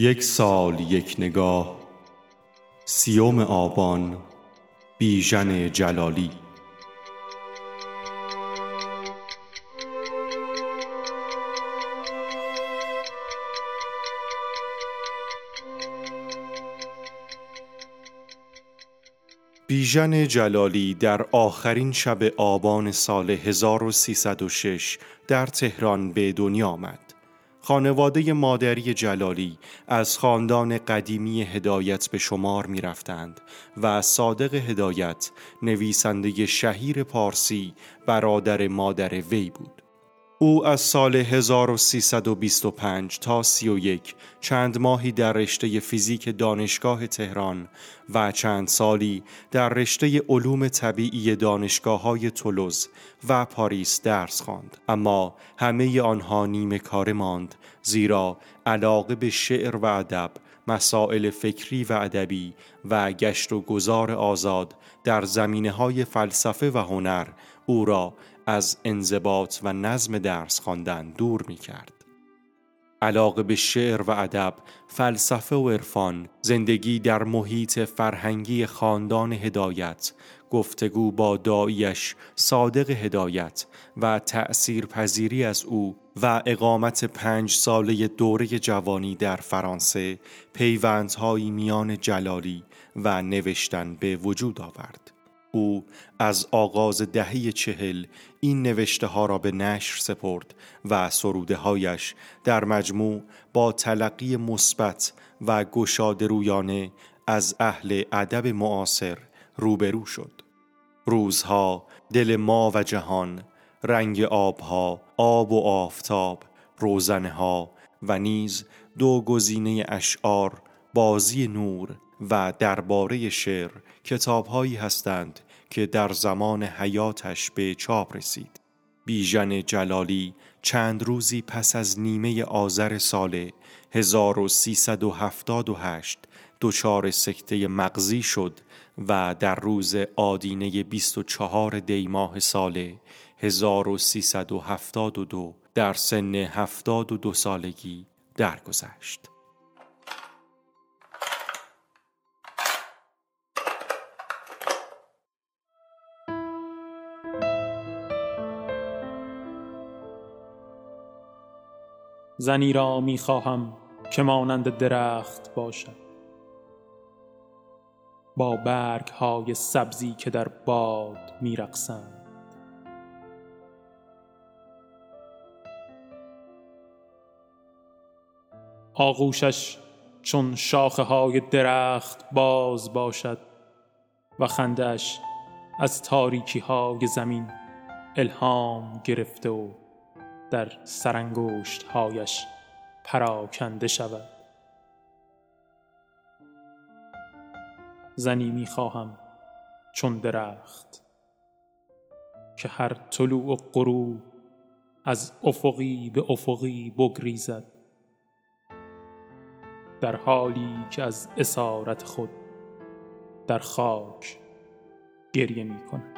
یک سال یک نگاه سیوم آبان بیژن جلالی بیژن جلالی در آخرین شب آبان سال 1306 در تهران به دنیا آمد. خانواده مادری جلالی از خاندان قدیمی هدایت به شمار می رفتند و صادق هدایت نویسنده شهیر پارسی برادر مادر وی بود. او از سال 1325 تا 31 چند ماهی در رشته فیزیک دانشگاه تهران و چند سالی در رشته علوم طبیعی دانشگاه های تولوز و پاریس درس خواند. اما همه آنها نیمه کار ماند زیرا علاقه به شعر و ادب مسائل فکری و ادبی و گشت و گذار آزاد در زمینه های فلسفه و هنر او را از انضباط و نظم درس خواندن دور می کرد. علاقه به شعر و ادب، فلسفه و عرفان، زندگی در محیط فرهنگی خاندان هدایت، گفتگو با دایش صادق هدایت و تأثیر پذیری از او و اقامت پنج ساله دوره جوانی در فرانسه پیوندهایی میان جلالی و نوشتن به وجود آورد. او از آغاز دهه چهل این نوشته ها را به نشر سپرد و سروده هایش در مجموع با تلقی مثبت و گشاد رویانه از اهل ادب معاصر روبرو شد. روزها دل ما و جهان رنگ آبها آب و آفتاب روزنها و نیز دو گزینه اشعار بازی نور و درباره شعر کتابهایی هستند که در زمان حیاتش به چاپ رسید. بیژن جلالی چند روزی پس از نیمه آذر سال 1378 دچار سکته مغزی شد و در روز آدینه 24 دی ماه سال 1372 در سن 72 سالگی درگذشت. زنی را می خواهم که مانند درخت باشد. با برگ های سبزی که در باد می رقصند. آغوشش چون شاخه های درخت باز باشد و خندش از تاریکی های زمین الهام گرفته و در سرانگشت هایش پراکنده شود. زنی می خواهم چون درخت که هر طلوع و غروب از افقی به افقی بگریزد. در حالی که از اسارت خود در خاک گریه می کند